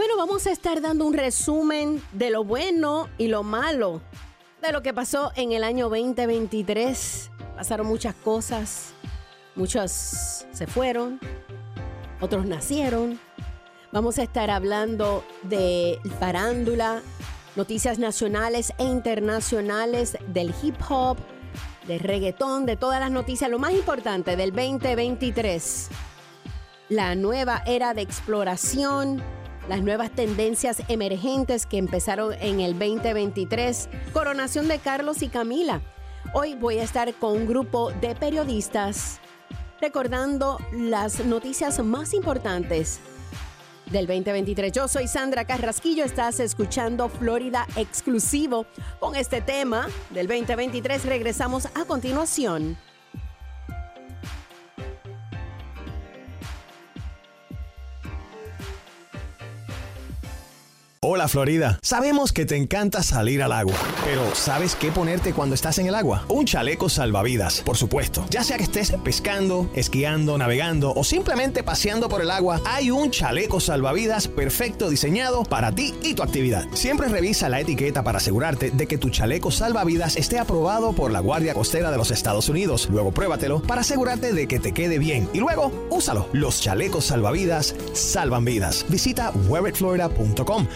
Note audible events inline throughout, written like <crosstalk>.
Bueno, vamos a estar dando un resumen de lo bueno y lo malo de lo que pasó en el año 2023. Pasaron muchas cosas, muchos se fueron, otros nacieron. Vamos a estar hablando de farándula, noticias nacionales e internacionales del hip hop, de reggaetón, de todas las noticias, lo más importante del 2023. La nueva era de exploración, las nuevas tendencias emergentes que empezaron en el 2023, coronación de Carlos y Camila. Hoy voy a estar con un grupo de periodistas recordando las noticias más importantes del 2023. Yo soy Sandra Carrasquillo, estás escuchando Florida Exclusivo. Con este tema del 2023 regresamos a continuación. Hola Florida, sabemos que te encanta salir al agua, pero ¿sabes qué ponerte cuando estás en el agua? Un chaleco salvavidas, por supuesto. Ya sea que estés pescando, esquiando, navegando o simplemente paseando por el agua, hay un chaleco salvavidas perfecto diseñado para ti y tu actividad. Siempre revisa la etiqueta para asegurarte de que tu chaleco salvavidas esté aprobado por la Guardia Costera de los Estados Unidos. Luego pruébatelo para asegurarte de que te quede bien y luego úsalo. Los chalecos salvavidas salvan vidas. Visita wearitflorida.com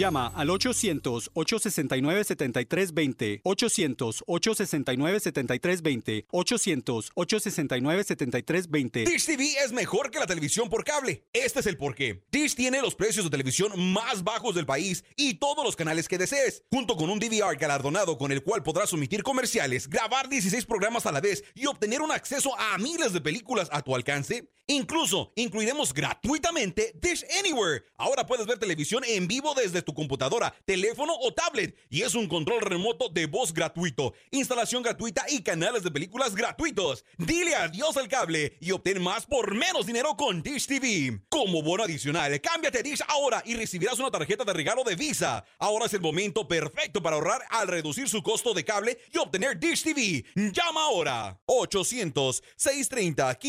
Llama al 800-869-7320, 800-869-7320, 800-869-7320. Dish TV es mejor que la televisión por cable. Este es el porqué. Dish tiene los precios de televisión más bajos del país y todos los canales que desees, junto con un DVR galardonado con el cual podrás omitir comerciales, grabar 16 programas a la vez y obtener un acceso a miles de películas a tu alcance. Incluso incluiremos gratuitamente Dish Anywhere. Ahora puedes ver televisión en vivo desde tu computadora, teléfono o tablet y es un control remoto de voz gratuito, instalación gratuita y canales de películas gratuitos. Dile adiós al cable y obtén más por menos dinero con Dish TV. Como bono adicional, cámbiate Dish ahora y recibirás una tarjeta de regalo de Visa. Ahora es el momento perfecto para ahorrar al reducir su costo de cable y obtener Dish TV. Llama ahora 800 630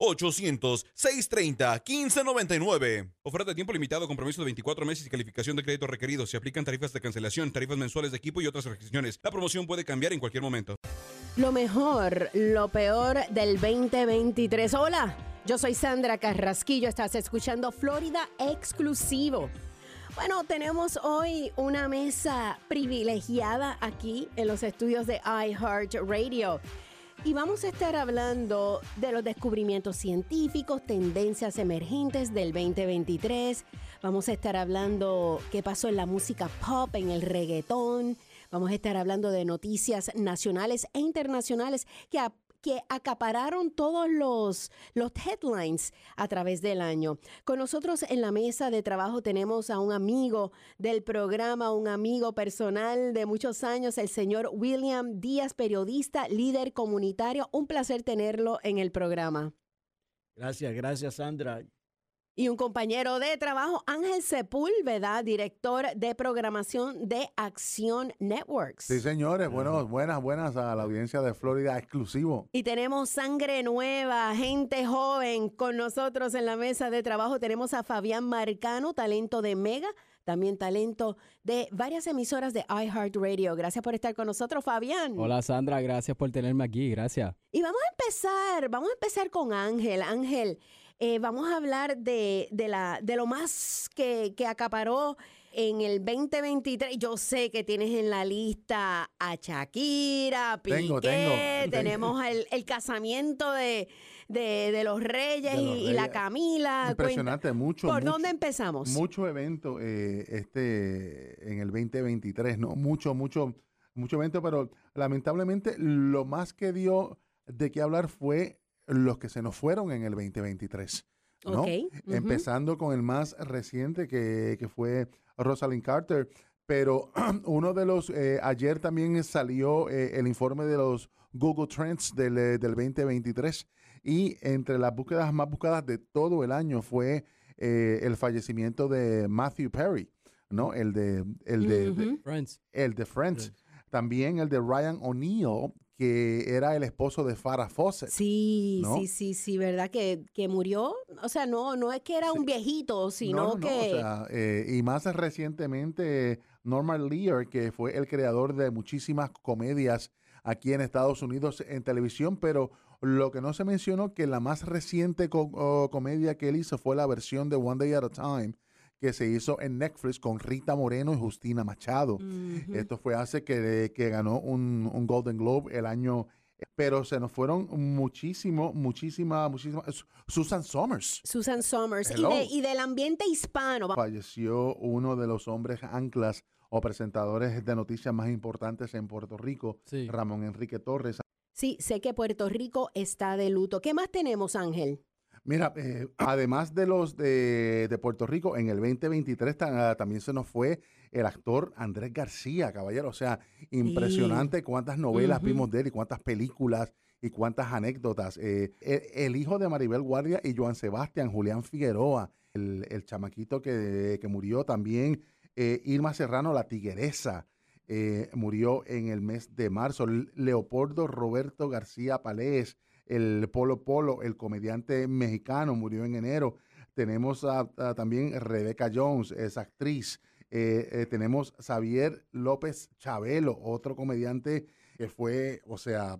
1599 800 630 1599 800 630 1599 Oferta de tiempo limitado, compromiso de 24 meses y calificación de crédito requerido. Se aplican tarifas de cancelación, tarifas mensuales de equipo y otras restricciones. La promoción puede cambiar en cualquier momento. Lo mejor, lo peor del 2023. Hola, yo soy Sandra Carrasquillo. Estás escuchando Florida Exclusivo. Bueno, tenemos hoy una mesa privilegiada aquí en los estudios de iHeartRadio. Y vamos a estar hablando de los descubrimientos científicos, tendencias emergentes del 2023. Vamos a estar hablando qué pasó en la música pop, en el reggaetón. Vamos a estar hablando de noticias nacionales e internacionales que, que acapararon todos los, los headlines a través del año. Con nosotros en la mesa de trabajo tenemos a un amigo del programa, un amigo personal de muchos años, el señor William Díaz, periodista, líder comunitario. Un placer tenerlo en el programa. Gracias, gracias Sandra. Y un compañero de trabajo, Ángel Sepúlveda, director de programación de Acción Networks. Sí, señores, bueno, buenas, buenas a la audiencia de Florida exclusivo. Y tenemos sangre nueva, gente joven con nosotros en la mesa de trabajo. Tenemos a Fabián Marcano, talento de Mega, también talento de varias emisoras de iHeartRadio. Gracias por estar con nosotros, Fabián. Hola Sandra, gracias por tenerme aquí, gracias. Y vamos a empezar, vamos a empezar con Ángel. Ángel, eh, vamos a hablar de, de la, de lo más que, que acaparó en el 2023. Yo sé que tienes en la lista a Shakira, a Piqué, Tengo, tengo, tengo. tenemos el, el casamiento de, de, de los Reyes, De los y, la. Camila. Impresionante, Cuenta- mucho. ¿Por mucho- dónde empezamos? Mucho evento eh, este, en el 2023, ¿no? Mucho, mucho, mucho evento, pero lamentablemente lo más que dio de qué hablar fue los que se nos fueron en el 2023. ¿no? Ok, ujú. Empezando con el más reciente que, que fue Rosalind Carter. Pero <clears throat> uno de los, eh, ayer también salió eh, el informe de los Google Trends del, eh, del 2023 y entre las búsquedas más buscadas de todo el año fue eh, el fallecimiento de Matthew Perry, ¿no? El de, el de. Friends. el de Friends. También el de Ryan O'Neill, que era el esposo de Farrah Fawcett. Sí, ¿no? sí, sí, sí, ¿verdad? Que, que murió. O sea, no, no es que era un viejito, sino No, no, no, que. o sea, eh, y más recientemente Norman Lear, que fue el creador de muchísimas comedias aquí en Estados Unidos en televisión, pero lo que no se mencionó que la más reciente co- o comedia que él hizo fue la versión de One Day at a Time que se hizo en Netflix con Rita Moreno y Justina Machado. Esto fue hace que, que ganó un, un Golden Globe el año, pero se nos fueron muchísimo, muchísima, muchísima. Su- Susan Somers. Susan Somers. Y, de- y del ambiente hispano. falleció uno de los hombres anclas o presentadores de noticias más importantes en Puerto Rico, Sí. Ramón Enrique Torres. Sí, sé que Puerto Rico está de luto. ¿Qué más tenemos, Ángel? Mira, eh, además de los de, de Puerto Rico, en el 2023 ta- también se nos fue el actor Andrés García, caballero. O sea, impresionante cuántas novelas vimos de él y cuántas películas y cuántas anécdotas. Eh, el, el hijo de Maribel Guardia y Joan Sebastián, Julián Figueroa, el, el chamaquito que, que murió también, eh, Irma Serrano, la tigueresa. eh, murió en el mes de marzo. Leopoldo Roberto García Palés, el Polo Polo, el comediante mexicano, murió en enero. Tenemos a- a también Rebecca Jones, es actriz. Eh, eh, tenemos Xavier López Chabelo, otro comediante que fue, o sea,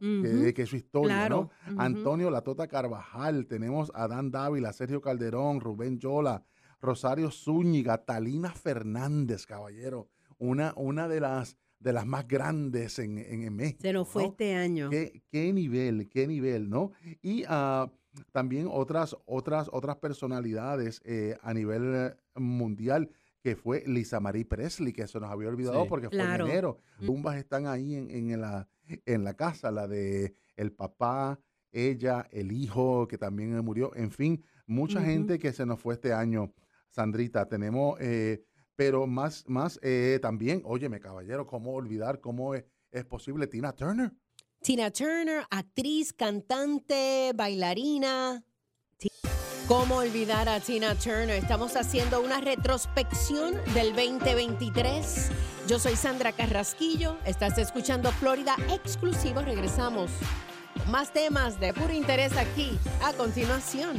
que, es su historia, claro, ¿no? Antonio Latota Carvajal, tenemos a Dan Dávila, Sergio Calderón, Rubén Yola, Rosario Zúñiga, Talina Fernández, caballero, una, una de las de las más grandes en, en, en México. Se nos fue ¿no? este año. ¿Qué, qué nivel, qué nivel, ¿no? Y ah, también otras, otras, otras personalidades eh, a nivel eh, mundial, que fue Lisa Marie Presley, que se nos había olvidado Sí. porque Claro. fue en enero. Mm. Tumbas están ahí en, en la, en la casa, la de el papá, ella, el hijo, que también murió. En fin, mucha gente que se nos fue este año, Sandrita. Tenemos, eh, pero más, más eh, también, óyeme, caballero, ¿cómo olvidar cómo es, es posible Tina Turner? Tina Turner, actriz, cantante, bailarina. ¿Cómo olvidar a Tina Turner? Estamos haciendo una retrospección del 2023. Yo soy Sandra Carrasquillo. Estás escuchando Florida Exclusivo. Regresamos. Más temas de puro interés aquí a continuación.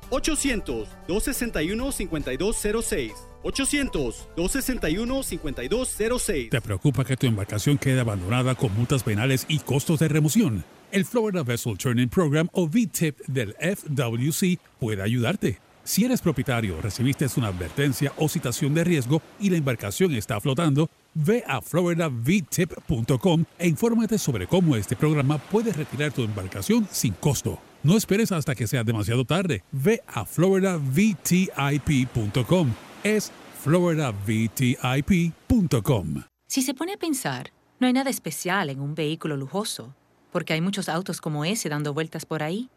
800-261-5206. 800-261-5206. ¿Te preocupa que tu embarcación quede abandonada con multas penales y costos de remoción? El Florida Vessel Turning Program o VTIP del FWC puede ayudarte. Si eres propietario, recibiste una advertencia o citación de riesgo y la embarcación está flotando, ve a floridavtip.com e infórmate sobre cómo este programa puede retirar tu embarcación sin costo. No esperes hasta que sea demasiado tarde. Ve a floridavtip.com. Es floridavtip.com. Si se pone a pensar, no hay nada especial en un vehículo lujoso, porque hay muchos autos como ese dando vueltas por ahí.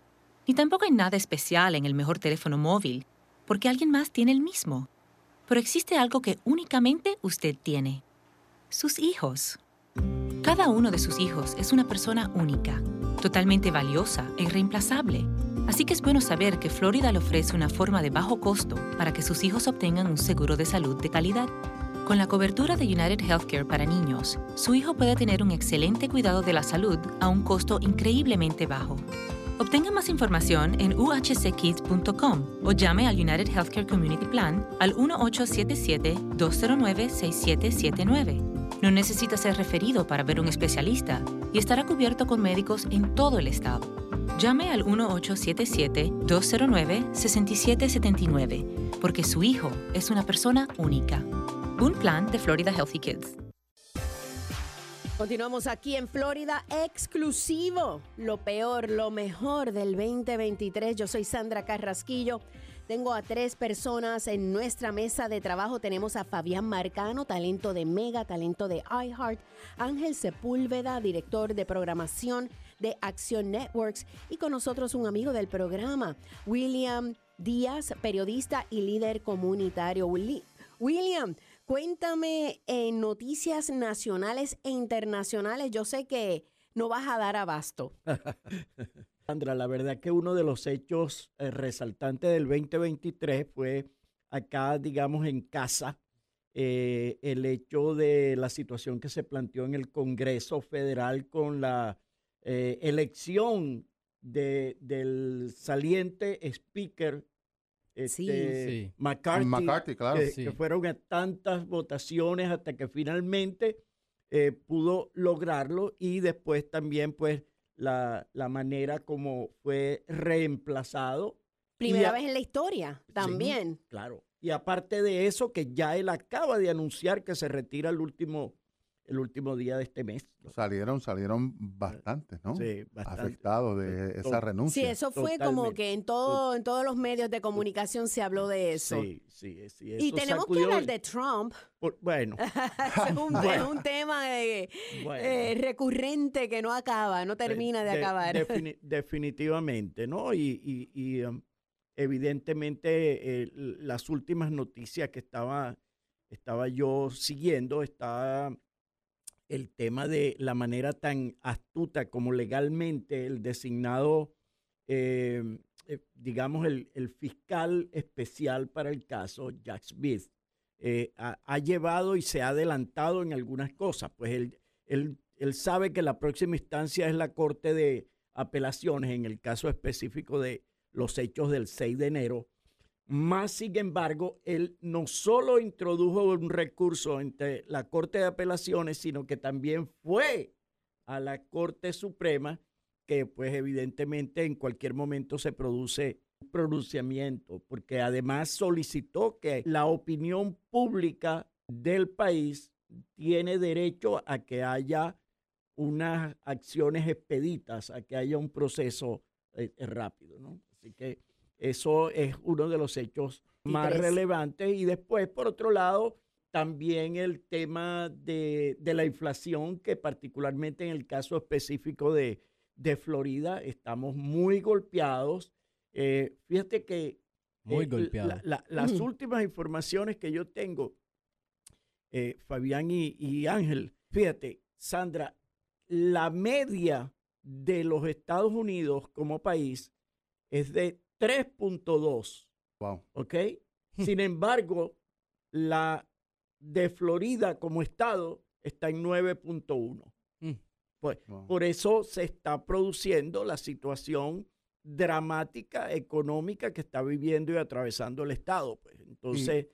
Ni tampoco hay nada especial en el mejor teléfono móvil, porque alguien más tiene el mismo. Pero existe algo que únicamente usted tiene. Sus hijos. Cada uno de sus hijos es una persona única, totalmente valiosa e irreemplazable. Así que es bueno saber que Florida le ofrece una forma de bajo costo para que sus hijos obtengan un seguro de salud de calidad. Con la cobertura de United Healthcare para niños, su hijo puede tener un excelente cuidado de la salud a un costo increíblemente bajo. Obtenga más información en uhckids.com o llame al United Healthcare Community Plan al 1877-209-6779. No necesita ser referido para ver un especialista y estará cubierto con médicos en todo el estado. Llame al 1877-209-6779, porque su hijo es una persona única. Un plan de Florida Healthy Kids. Continuamos aquí en Florida, exclusivo. Lo peor, lo mejor del 2023. Yo soy Sandra Carrasquillo. Tengo a tres personas en nuestra mesa de trabajo. Tenemos a Fabián Marcano, talento de Mega, talento de iHeart. Ángel Sepúlveda, director de programación de Acción Networks. Y con nosotros un amigo del programa, William Díaz, periodista y líder comunitario. William, cuéntame en noticias nacionales e internacionales. Yo sé que no vas a dar abasto. <laughs> Sandra, la verdad que uno de los hechos eh, resaltantes del 2023 fue acá, digamos, en casa, eh, el hecho de la situación que se planteó en el Congreso Federal con la eh, elección de, del saliente speaker este, McCarthy, claro. que, fueron tantas votaciones hasta que finalmente pudo lograrlo y después también pues la, manera como fue reemplazado. Primera vez en la historia, también. claro. Y aparte de eso, que ya él acaba de anunciar que se retira el último el último día de este mes. Salieron, salieron bastantes, ¿no? Sí, Afectados de esa renuncia. Sí, eso fue como que en todo, en todos los medios de comunicación se habló de eso. Sí, sí, sí Y tenemos que hablar de Trump. bueno. <laughs> es, un, tema eh, recurrente que no acaba, no termina de, acabar. <laughs> definitivamente, ¿no? Y, um, evidentemente eh, las últimas noticias que estaba, estaba yo siguiendo, está el tema de la manera tan astuta como legalmente el designado, em, eh, digamos, el, fiscal especial para el caso, Jack Smith, eh, ha, llevado y se ha adelantado en algunas cosas. Pues él, él, él sabe que la próxima instancia es la Corte de Apelaciones en el caso específico de los hechos del 6 de enero más, sin embargo, él no solo introdujo un recurso entre la Corte de Apelaciones, sino que también fue a la Corte Suprema, que pues evidentemente en cualquier momento se produce un pronunciamiento, porque además solicitó que la opinión pública del país tiene derecho a que haya unas acciones expeditas, a que haya un proceso eh, rápido, ¿no? Así que eso es uno de los hechos más relevantes. Y después, por otro lado, también el tema de, la inflación, que particularmente en el caso específico de, Florida, estamos muy golpeados. Eh, fíjate que muy eh, las últimas informaciones que yo tengo, eh, Fabián y, y Ángel, fíjate, Sandra, la media de los Estados Unidos como país es de 3.2. Wow. ¿Ok? <laughs> Sin embargo, la de Florida como estado está en 9.1. Mm. Pues, Por eso se está produciendo la situación dramática económica que está viviendo y atravesando el estado. Pues. Entonces...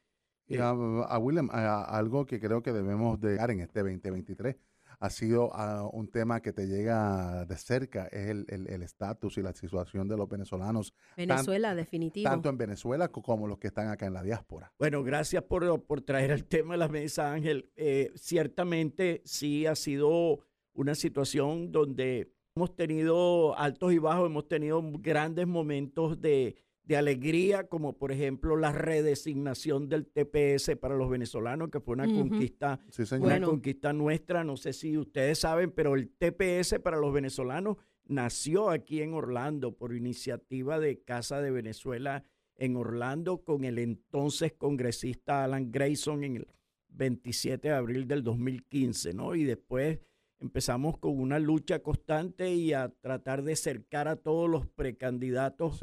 Eh, a, William, algo que creo que debemos de dar en este 2023 ha sido ah, un tema que te llega de cerca, es el estatus y la situación de los venezolanos. Venezuela, definitivo. Tanto en Venezuela como los que están acá en la diáspora. Bueno, gracias por, por traer el tema a la mesa, Ángel. Eh, ciertamente sí ha sido una situación donde hemos tenido altos y bajos, hemos tenido grandes momentos de de alegría, como por ejemplo la redesignación del TPS para los venezolanos, que fue una conquista, una conquista nuestra. No sé si ustedes saben, pero el TPS para los venezolanos nació aquí en Orlando por iniciativa de Casa de Venezuela en Orlando con el entonces congresista Alan Grayson en el 27 de abril del 2015, ¿no? Y después empezamos con una lucha constante y a tratar de cercar a todos los precandidatos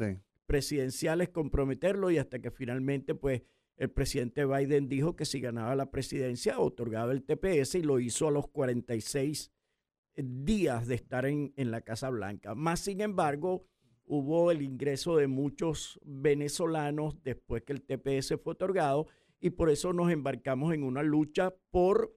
presidenciales, comprometerlo y hasta que finalmente pues el presidente Biden dijo que si ganaba la presidencia otorgaba el TPS y lo hizo a los 46 días de estar en, en la Casa Blanca. Más sin embargo, hubo el ingreso de muchos venezolanos después que el TPS fue otorgado y por eso nos embarcamos en una lucha por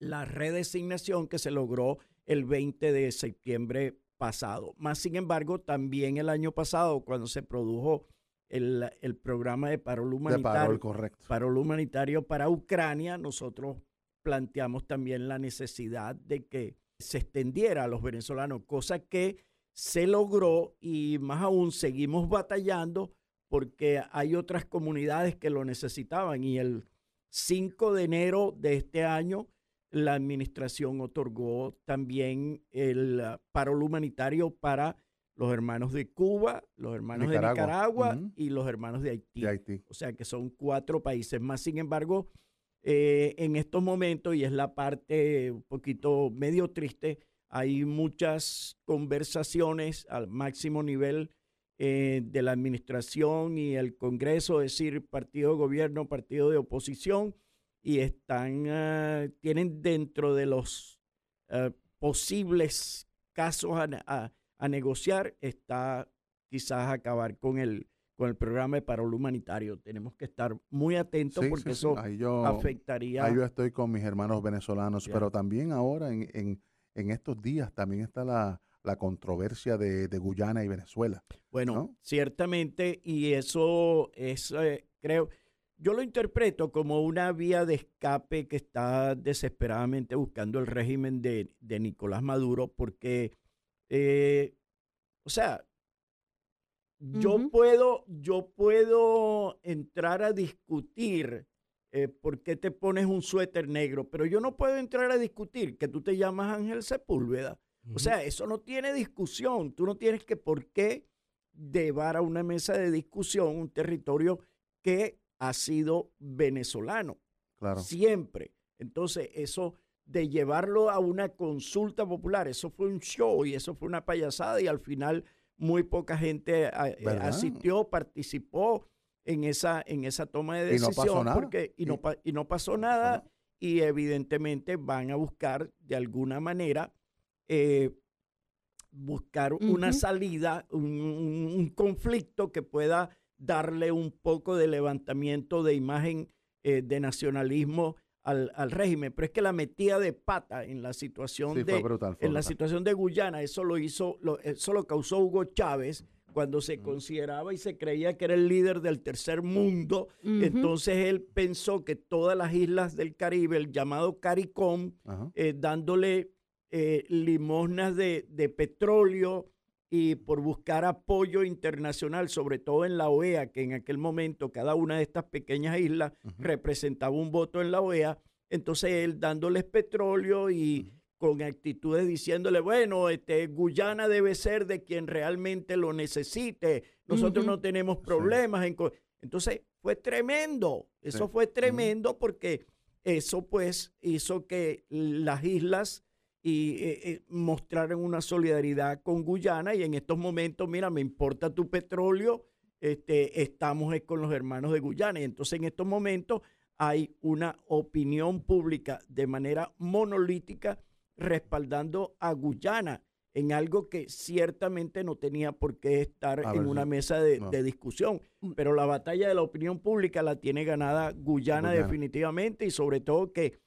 la redesignación que se logró el 20 de septiembre pasado. Más sin embargo, también el año pasado, cuando se produjo el, el programa de paro De humanitario, parol, correcto. parol humanitario para Ucrania, nosotros planteamos también la necesidad de que se extendiera a los venezolanos, cosa que se logró y más aún seguimos batallando porque hay otras comunidades que lo necesitaban y el 5 de enero de este año la administración otorgó también el ah, parol humanitario para los hermanos de Cuba, los hermanos Nicaragua. de Nicaragua y los hermanos de Haití. De Haití. O sea que son cuatro países más. Sin embargo, eh, en estos momentos, y es la parte un poquito medio triste, hay muchas conversaciones al máximo nivel eh, de la administración y el Congreso, es decir, partido de gobierno, partido de oposición, y están, ah, tienen dentro de los ah, posibles casos a, a- a negociar, está quizás acabar con el, con el programa de parol humanitario. Tenemos que estar muy atentos Sí, porque sí, sí. eso Ahí yo, afectaría. ahí yo estoy con mis hermanos venezolanos, Ya. pero también ahora en, en, en estos días también está la, la controversia de, de Guyana y Venezuela. Bueno, ¿no? ciertamente, y eso es, eh, creo, yo lo interpreto como una vía de escape que está desesperadamente buscando el régimen de, de Nicolás Maduro, porque, eh, o sea, yo puedo, yo puedo entrar a discutir eh, por qué te pones un suéter negro, pero yo no puedo entrar a discutir que tú te llamas Ángel Sepúlveda. O sea, eso no tiene discusión. Tú no tienes que por qué llevar a una mesa de discusión un territorio que ha sido venezolano Claro. siempre. Entonces, eso de llevarlo a una consulta popular, eso fue un show y eso fue una payasada y al final muy poca gente eh, ¿Verdad? asistió, participó en esa, en esa toma de Y no decisión. pasó nada. Porque, y, no, Y- y no pasó nada y evidentemente van a buscar de alguna manera eh, buscar una salida, un, un- un conflicto que pueda darle un poco de levantamiento de imagen eh, de nacionalismo al, al régimen. Pero es que la metida de pata en la situación Sí, de brutal. en la situación de Guyana, eso lo hizo, lo, eso lo causó Hugo Chávez cuando se consideraba y se creía que era el líder del tercer mundo. Entonces él pensó que todas las islas del Caribe, el llamado CARICOM, eh, dándole eh, limosnas de, de petróleo y por buscar apoyo internacional, sobre todo en la OEA, que en aquel momento cada una de estas pequeñas islas representaba un voto en la OEA. Entonces él dándoles petróleo y con actitudes diciéndole, bueno, este, Guyana debe ser de quien realmente lo necesite. Nosotros no tenemos problemas. en co-". Entonces fue tremendo. Eso Sí. fue tremendo porque eso pues hizo que las islas y eh, eh, mostraran una solidaridad con Guyana y en estos momentos, mira, me importa tu petróleo, este, estamos con los hermanos de Guyana. Y entonces en estos momentos hay una opinión pública de manera monolítica respaldando a Guyana en algo que ciertamente no tenía por qué estar A en ver, una sí. mesa de, No. de discusión. Pero la batalla de la opinión pública la tiene ganada Guyana, Guyana. definitivamente y sobre todo que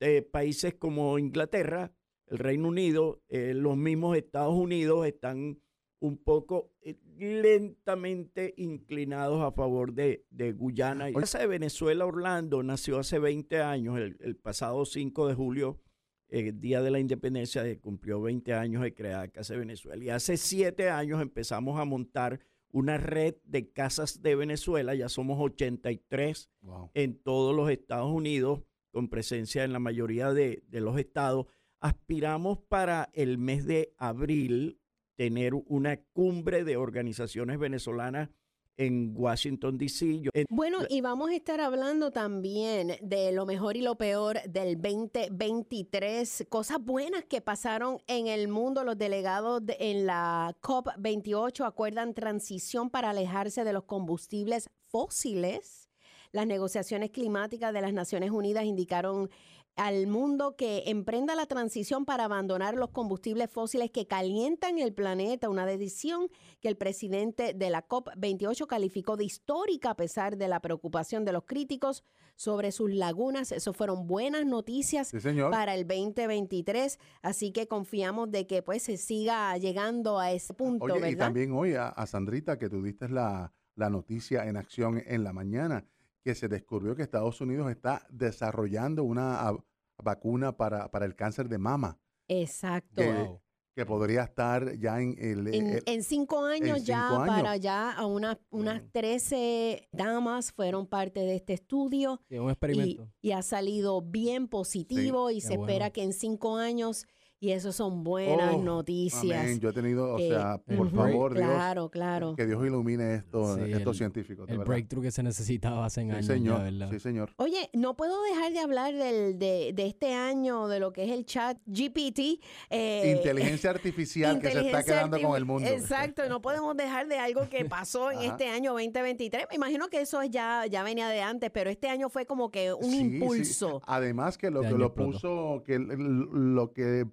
eh, países como Inglaterra, el Reino Unido, eh, los mismos Estados Unidos están un poco eh, lentamente inclinados a favor de, de Guyana. Esa de Venezuela, Orlando, nació hace 20 años, el, el pasado 5 de julio, eh, Día de la Independencia, eh, cumplió 20 años de creada Casa de Venezuela. Y hace 7 años empezamos a montar una red de casas de Venezuela, ya somos 83 Wow. en todos los Estados Unidos, con presencia en la mayoría de, de los estados. Aspiramos para el mes de abril tener una cumbre de organizaciones venezolanas en Washington, D.C. Bueno, y vamos a estar hablando también de lo mejor y lo peor del 2023, cosas buenas que pasaron en el mundo. Los delegados de- en la COP28 acuerdan transición para alejarse de los combustibles fósiles. Las negociaciones climáticas de las Naciones Unidas indicaron al mundo que emprenda la transición para abandonar los combustibles fósiles que calientan el planeta, una decisión que el presidente de la COP28 calificó de histórica a pesar de la preocupación de los críticos sobre sus lagunas. Eso fueron buenas noticias Sí, para el 2023, así que confiamos de que pues se siga llegando a ese punto, Oye, ¿verdad? y también hoy a, a Sandrita, que tú diste la, la noticia en acción en la mañana, que se descubrió que Estados Unidos está desarrollando una vacuna para, para el cáncer de mama, Exacto. que, que podría estar ya en el... En, el- en cinco años ya, cinco años. para allá, a unas, unas 13 damas fueron parte de este estudio. Sí, un y, experimento. y ha salido bien positivo y Qué se espera que en cinco años, y eso son buenas Oh, noticias. Amén. Yo he tenido, o Eh, sea, por favor, Dios, Claro, claro. que Dios ilumine esto, Sí, estos el- científicos. El verdad. breakthrough que se necesitaba hace Sí, años señor. ya, ¿verdad? Sí, señor. Oye, no puedo dejar de hablar del, de, de este año, de lo que es el chat GPT. eh, Inteligencia <laughs> artificial que se está quedando con el mundo. Exacto, no podemos dejar de algo que pasó en <laughs> este año 2023. Me imagino que eso ya, ya venía de antes, pero este año fue como que un Sí, sí. impulso. Además que lo Este que lo puso, que lo que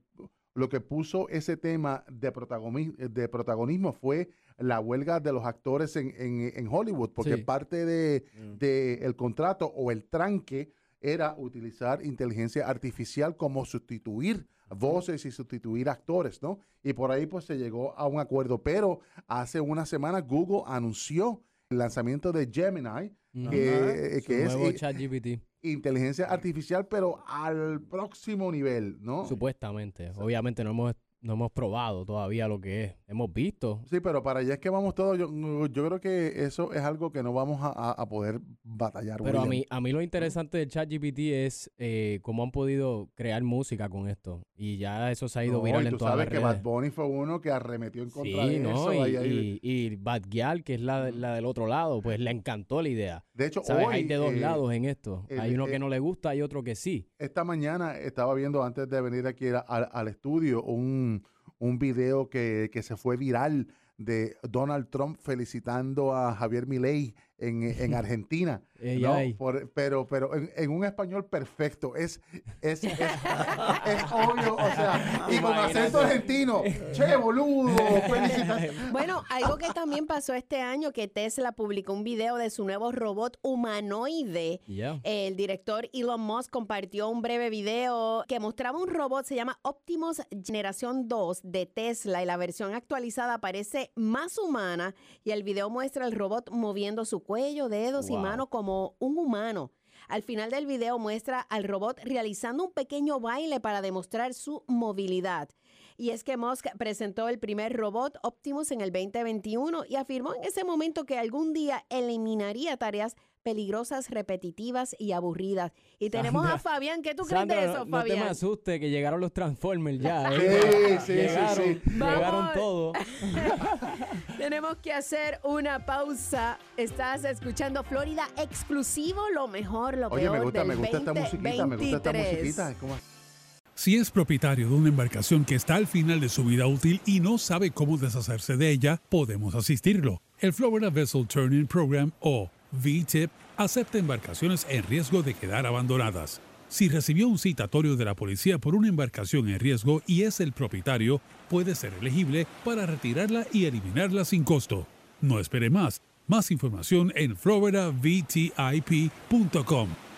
lo que puso ese tema de, protagoni- de protagonismo fue la huelga de los actores en, en- en Hollywood, porque Sí. parte de, Mm. de el contrato o el tranque era utilizar inteligencia artificial como sustituir voces y sustituir actores, ¿no? Y por ahí pues se llegó a un acuerdo, pero hace una semana Google anunció el lanzamiento de Gemini, Que, Su que es nuevo i- chat GPT, inteligencia artificial, pero al próximo nivel, ¿no? supuestamente. Obviamente no hemos, no hemos probado todavía lo que es. Hemos visto. Sí, pero para allá es que vamos todos. Yo, yo creo que eso es algo que no vamos a, poder batallar. Pero a mí, a mí lo interesante del chat GPT es eh, cómo han podido crear música con esto. Y ya eso se ha ido No, viral y en tú todas sabes las que redes. Bad Bunny fue uno que arremetió en contra Sí, de ¿no? eso. Y, ahí- ahí- y, y Bad Gyal, que es la, la del otro lado, pues le encantó la idea. de hecho, ¿Sabes? hoy, Hay de dos eh, lados en esto. Hay uno eh, que no le gusta y otro que sí. esta mañana estaba viendo antes de venir aquí a- al estudio un, un video que, que se fue viral de Donald Trump felicitando a Javier Milei en, en <laughs> Argentina. ¿no? Por- pero pero en, en un español perfecto. Es, es, es, <laughs> es obvio, o sea, y con acento argentino. Che, boludo, felicitaciones. <laughs> Bueno, algo que también pasó este año, que Tesla publicó un video de su nuevo robot humanoide. El director Elon Musk compartió un breve video que mostraba un robot, se llama Optimus Generación 2 de Tesla y la versión actualizada más humana y el video muestra al robot moviendo su cuello, dedos y Wow. manos como un humano. Al final del video muestra al robot realizando un pequeño baile para demostrar su movilidad. Y es que Musk presentó el primer robot Optimus en el 2021 y afirmó en ese momento que algún día eliminaría tareas peligrosas, repetitivas y aburridas. Y tenemos a Fabián. ¿Qué tú Sandra, crees de eso, no, no te me Fabián? asustes que llegaron los Transformers ya. Sí, ¿eh? sí, sí, llegaron, sí. Llegaron Vamos. todos. <laughs> Tenemos que hacer una pausa. Estás escuchando Florida exclusivo, lo mejor, lo Oye, peor me gusta, del me gusta esta musiquita, me gusta esta 2023. musiquita. es como- Si es propietario de una embarcación que está al final de su vida útil y no sabe cómo deshacerse de ella, podemos asistirlo. El Florida Vessel Turning Program o VTIP acepta embarcaciones en riesgo de quedar abandonadas. Si recibió un citatorio de la policía por una embarcación en riesgo y es el propietario, puede ser elegible para retirarla y eliminarla sin costo. No espere más. Más información en floridavtip.com.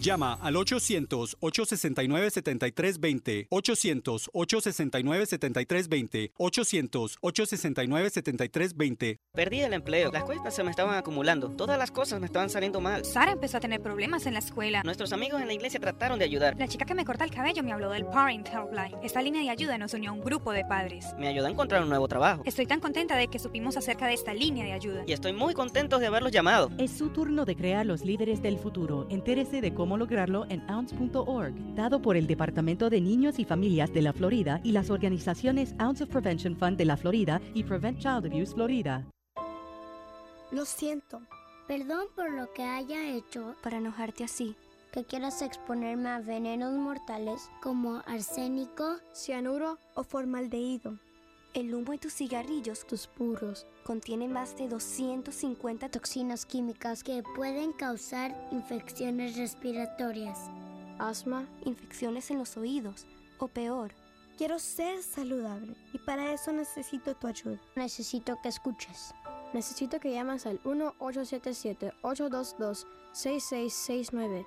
Llama al 800-869-7320, 800-869-7320, 800-869-7320. Perdí el empleo, las cuentas se me estaban acumulando, todas las cosas me estaban saliendo mal. Sara empezó a tener problemas en la escuela. Nuestros amigos en la iglesia trataron de ayudar. La chica que me corta el cabello me habló del Parent Helpline. Esta línea de ayuda nos unió a un grupo de padres. Me ayudó a encontrar un nuevo trabajo. Estoy tan contenta de que supimos acerca de esta línea de ayuda. Y estoy muy contento de haberlos llamado. Es su turno de crear los líderes del futuro. Entérese de cómo cómo lograrlo en ounce.org, dado por el Departamento de Niños y Familias de la Florida y las organizaciones Ounce of Prevention Fund de la Florida y Prevent Child Abuse Florida. Lo siento. Perdón por lo que haya hecho para enojarte así. Que quieras exponerme a venenos mortales como arsénico, cianuro o formaldehído. El humo de tus cigarrillos, tus puros, contienen más de 250 toxinas químicas que pueden causar infecciones respiratorias, asma, infecciones en los oídos o peor. Quiero ser saludable y para eso necesito tu ayuda. Necesito que escuches. Necesito que llames al 1-877-822-6669.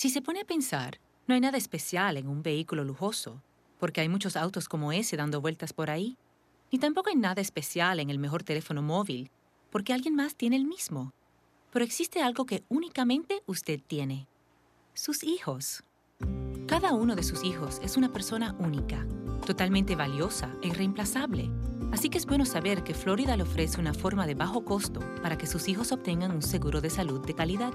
Si se pone a pensar, no hay nada especial en un vehículo lujoso, porque hay muchos autos como ese dando vueltas por ahí. Ni tampoco hay nada especial en el mejor teléfono móvil, porque alguien más tiene el mismo. Pero existe algo que únicamente usted tiene. Sus hijos. Cada uno de sus hijos es una persona única, totalmente valiosa e irreemplazable. Así que es bueno saber que Florida le ofrece una forma de bajo costo para que sus hijos obtengan un seguro de salud de calidad.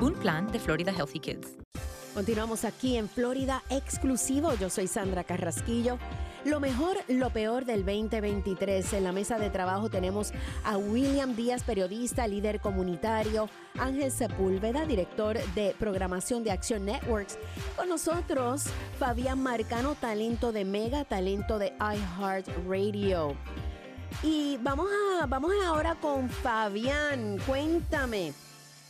Un plan de Florida Healthy Kids. Continuamos aquí en Florida exclusivo. Yo soy Sandra Carrasquillo. Lo mejor, lo peor del 2023. En la mesa de trabajo tenemos a William Díaz, periodista, líder comunitario, Ángel Sepúlveda, director de programación de Action Networks. Con nosotros, Fabián Marcano, talento de Mega, talento de iHeartRadio. Y vamos, a, vamos ahora con Fabián. Cuéntame.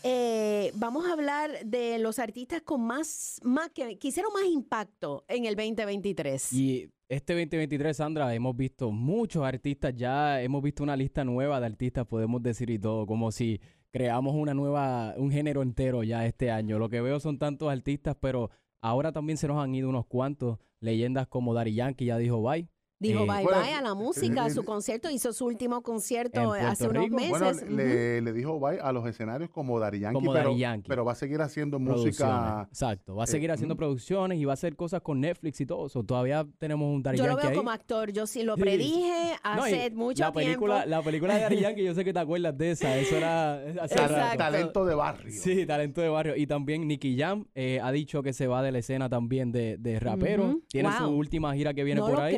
Eh, vamos a hablar de los artistas con más, más que, hicieron más impacto en el 2023. Y este 2023, Sandra, hemos visto muchos artistas ya, hemos visto una lista nueva de artistas, podemos decir y todo, como si creamos una nueva, un género entero ya este año. Lo que veo son tantos artistas, pero ahora también se nos han ido unos cuantos. Leyendas como Dari Yankee ya dijo bye. Dijo Eh, bye bueno, bye a la música, a eh, su concierto, hizo su último concierto hace unos Rico. meses. Bueno, le, le dijo bye a los escenarios como Dari Yankee, Como pero, Daddy Yankee. pero va a seguir haciendo música. Exacto, va a eh, seguir haciendo producciones y va a hacer cosas con Netflix y todo. So, todavía tenemos un Dari Yo lo Yankee veo ahí. como actor, yo sí lo Sí. predije <laughs> No, hace mucho la película, tiempo. La película de Dari <laughs> Yankee, yo sé que te acuerdas de esa. Eso era hace Exacto. rato. Talento de barrio. Sí, talento de barrio. Y también Nicky Jam eh, ha dicho que se va de la escena también de, de rapero. Tiene Wow. su última gira que viene no por lo ahí.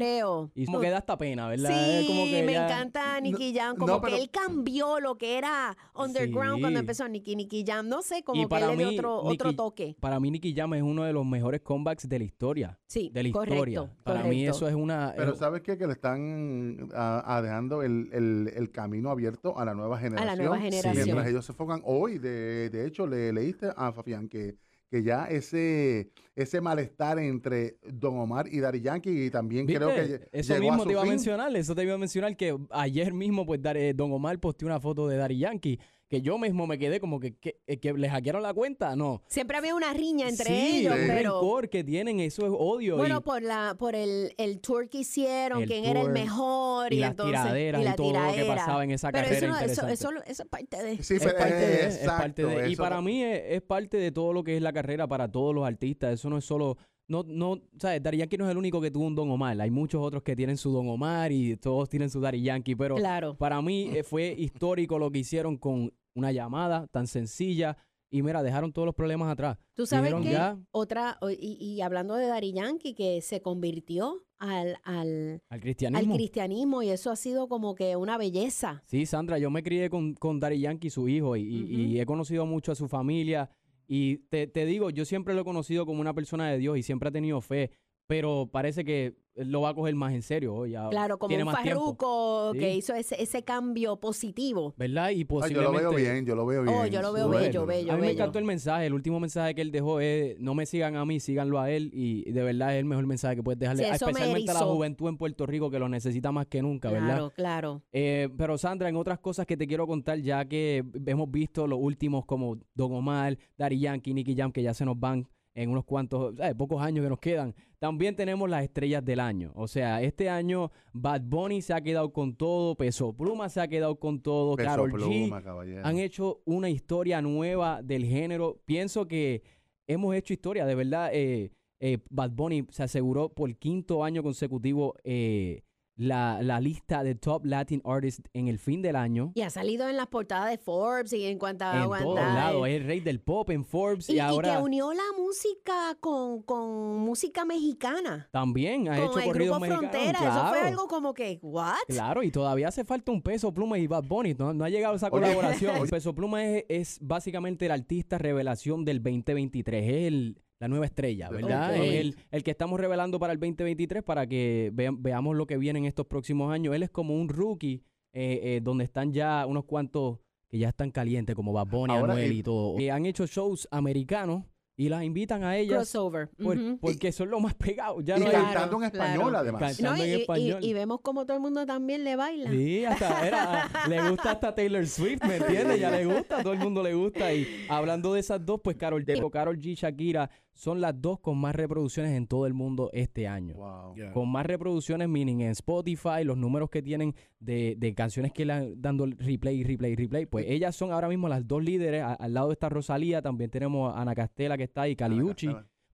Y como que da hasta pena, ¿verdad? Sí, como que me ya- encanta Nicky Jam, no, como pero- que él cambió lo que era underground cuando empezó Nicky Nicky Jam, no sé, como Y que para él le dio mí, otro, otro toque. Para mí, Nicky Jam es uno de los mejores comebacks de la historia. Sí, De la correcto, historia. Para mí eso es una... Pero ¿sabes qué? Que le están ah, ah, dejando el, el- el camino abierto a la nueva generación. nueva generación. Mientras ellos se enfocan hoy, de, de hecho, le leíste a Fabián que, que ya ese, ese malestar entre Don Omar y Dari Yankee y también creo que Eso llegó mismo a te iba a mencionar, eso te iba a mencionar que ayer mismo pues Dar- eh, Don Omar posteó una foto de Dari Yankee que yo mismo me quedé como que, que, eh, que le hackearon la cuenta, no. Siempre había una riña entre sí, ellos, un pero rencor que tienen, eso es odio. bueno, y, por la por el, el tour que hicieron, El quién era el tour, mejor y y, las entonces tiraderas y y la todo lo que tiradera. pasaba en esa pero carrera eso, no- eso, interesante. eso, eso es parte de Sí, es pero- parte de, es exacto, parte de- y para mí es, es parte de todo lo que es la carrera para todos los artistas. Eso no es solo no, no, ¿sabes? Daddy Yankee no es el único que tuvo un Don Omar. Hay muchos otros que tienen su Don Omar y todos tienen su Daddy Yankee. Pero Claro. para mí eh, fue histórico lo que hicieron con una llamada tan sencilla. Y mira, dejaron todos los problemas atrás. Tú sabes que ya otra, y, y hablando de Dari Yankee, que se convirtió al, al, al cristianismo. al cristianismo y eso ha sido como que una belleza. Sí, Sandra, yo me crié con, con Daddy Yankee, su hijo, y he conocido mucho a su familia. Y te, te digo, yo siempre lo he conocido como una persona de Dios y siempre ha tenido fe, pero parece que él lo va a coger más en serio hoy. ya Claro, como tiene un más tiempo. farruco que Sí. hizo ese, ese cambio positivo. ¿Verdad? Y Ay, yo posiblemente... lo veo bien, yo lo veo bien. Oh, yo lo veo bello, bello, A mí me encantó el mensaje. El último mensaje que él dejó es: no me sigan a mí, síganlo a él. Y de verdad es el mejor mensaje que puedes dejarle, Sí, eso me especialmente a la juventud en Puerto Rico que lo necesita más que nunca, ¿verdad? Claro, claro. Eh, pero Sandra, en otras cosas que te quiero contar, ya que hemos visto los últimos como Don Omar, Daddy Yankee, Nicky Jam, que ya se nos van en unos cuantos, eh, pocos años que nos quedan. También tenemos las estrellas del año. O sea, este año Bad Bunny se ha quedado con todo, Peso Pluma se ha quedado con todo, Peso Karol Pluma, G caballero. han hecho una historia nueva del género. Pienso que hemos hecho historia, de verdad. eh, eh, Bad Bunny se aseguró por quinto año consecutivo eh, la, la lista de Top Latin Artists en el fin del año. Y ha salido en las portadas de Forbes y en cuanto a En todos lados, es el rey del pop en Forbes y, Y, y ahora que unió la música con, con música mexicana. también ha con hecho el corridos grupo mexicanos. Frontera. Eso fue claro. algo como que, ¿what? Claro, y todavía hace falta un peso pluma y Bad Bunny. No, no ha llegado esa colaboración. oye. Peso Pluma es, es básicamente el artista revelación del 2023. Es el, la nueva estrella, ¿verdad? El, el que estamos revelando para el 2023 para que vea- veamos lo que viene en estos próximos años. Él es como un rookie eh, eh, donde están ya unos cuantos que ya están calientes, como Bad Bunny, Ahora, Anuel y todo. Que han hecho shows americanos y las invitan a ellas Crossover. por- Ujú. porque son los más pegados. Ya y no cantando en claro. español, además. Cantando No, y, en y- español. y vemos como todo el mundo también le baila. Sí, hasta era, le gusta hasta Taylor Swift, ¿me entiendes? Ya le gusta, todo el mundo le gusta. Y hablando de esas dos, pues Carol Carol G y Shakira son las dos con más reproducciones en todo el mundo este año. Wow. Con más reproducciones, meaning en Spotify, los números que tienen de, de canciones que le han dando replay, replay, replay. Pues ellas son ahora mismo las dos líderes. A- al lado está Rosalía, también tenemos a Ana Castela que está ahí, Caliucci.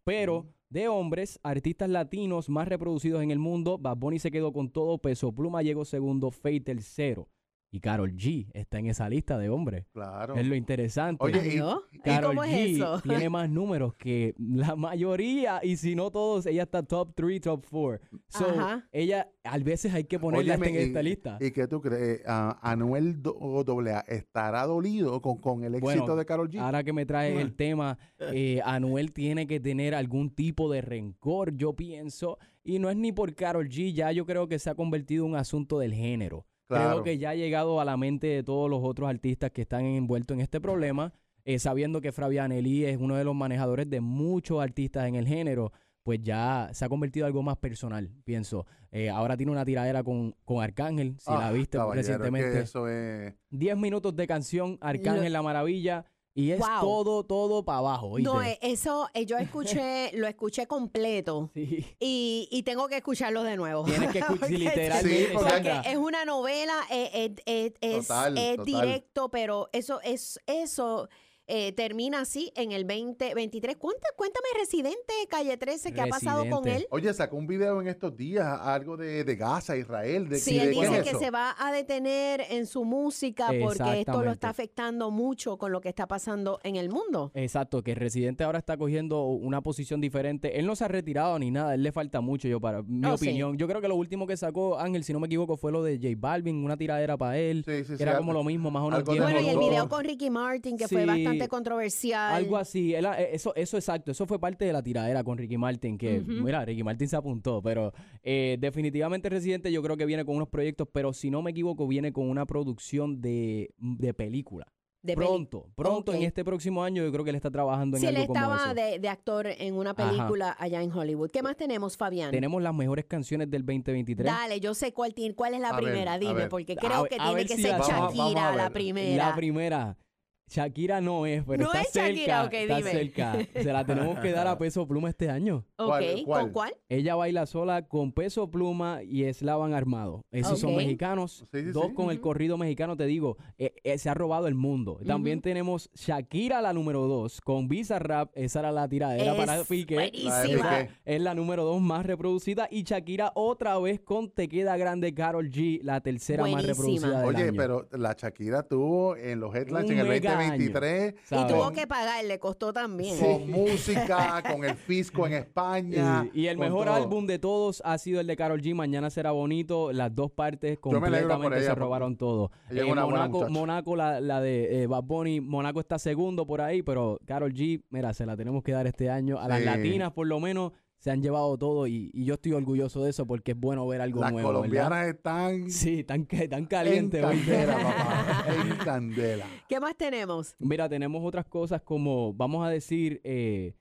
Pero de hombres, artistas latinos más reproducidos en el mundo, Bad Bunny se quedó con todo, Peso Pluma llegó segundo, Fate tercero. Y Carol G está en esa lista de hombres. Claro. Es lo interesante. Oye, y- ¿Adiós? ¿Y Karol cómo es G eso? tiene más <laughs> números que la mayoría, y si no todos, ella está top 3, top 4. So, Ajá. ella, a veces hay que ponerla Óyeme, en esta y- lista. ¿Y qué tú crees? Ah, Anuel AA estará dolido con, con el éxito Bueno, de Carol G. Ahora que me traes el <laughs> tema, eh, Anuel tiene que tener algún tipo de rencor, yo pienso. Y no es ni por Carol G, ya yo creo que se ha convertido en un asunto del género. Claro. Creo que ya ha llegado a la mente de todos los otros artistas que están envueltos en este problema, eh, sabiendo que Fabianelli es uno de los manejadores de muchos artistas en el género, pues ya se ha convertido en algo más personal, pienso. Eh, ahora tiene una tiradera con, con Arcángel, si la Ah, viste caballero, es que recientemente. eso es... 10 minutos de canción, Arcángel la Maravilla, y es Wow. todo, todo para abajo. ¿oíste? No, eh, eso eh, yo escuché, <laughs> lo escuché completo Sí. y, y tengo que escucharlo de nuevo. Tienes que <laughs> escuchar Porque literalmente, Sí, porque- es una novela, eh, eh, eh, es, Total, es total. directo, pero eso es eso eh, termina así en el 2023. Cuéntame, cuéntame Residente Calle 13 qué ha pasado con él. Oye, sacó un video en estos días, algo de, de Gaza, Israel. De, Sí, de- él ¿qué es dice que se va a detener en su música porque esto lo está afectando mucho con lo que está pasando en el mundo. Exacto, que Residente ahora está cogiendo una posición diferente. Él no se ha retirado ni nada, él le falta mucho, yo para mi Oh, sí. opinión. Yo creo que lo último que sacó Ángel, si no me equivoco, fue lo de J Balvin, una tiradera para él. Sí, sí, que sí, era como lo mismo, más o menos. de Bueno, y el video con Ricky Martin que fue Sí. Bastante controversial. Algo así, él- eh, eso, eso exacto, eso fue parte de la tiradera con Ricky Martin, que mira, Ricky Martin se apuntó, pero eh, definitivamente Residente yo creo que viene con unos proyectos, pero si no me equivoco, viene con una producción de, de película. De peli- pronto, pronto en este próximo año yo creo que él está trabajando en Sí, él algo como estaba eso. de, de actor en una Ajá. película allá en Hollywood. ¿Qué más tenemos, Fabián? Tenemos las mejores canciones del 2023. Dale, yo sé cuál, tiene, cuál es la A primera, dime, porque creo ver- que a tiene que si ser Vamos Shakira vamos la primera. La primera, Shakira no es, pero No está es Shakira, cerca. ok, está dime. cerca. Se la tenemos que dar a <laughs> Peso Pluma este año. Ok, ¿con cuál? Ella baila sola con Peso Pluma y Eslavan Armado. Esos son mexicanos. Sí, sí, Dos sí. con el corrido mexicano, te digo, eh, eh, se ha robado el mundo. También tenemos Shakira, la número dos, con Visa Rap. Esa era la tiradera Es para Piqué. buenísima. Esa Es la número dos más reproducida. Y Shakira otra vez con Te Queda Grande Carol G, la tercera más reproducida del Oye, año. pero la Shakira tuvo en los headlines Un en el mega año. 2023 Y tuvo que pagar, le costó también. con música, <laughs> con el fisco en España. Y, y el mejor todo. álbum de todos ha sido el de Carol G. Mañana será bonito. Las dos partes completamente ella, se robaron todo. Eh, Monaco. Monaco, la, la de eh, Bad Bunny, Monaco está segundo por ahí, pero Carol G, mira, se la tenemos que dar este año. A las latinas, por lo menos, se han llevado todo y, y yo estoy orgulloso de eso porque es bueno ver algo Las nuevo. colombianas ¿verdad? están Sí, tan, tan en calientes. hoy. candela, <laughs> papá. En candela. ¿Qué más tenemos? Mira, tenemos otras cosas como, vamos a decir, eh,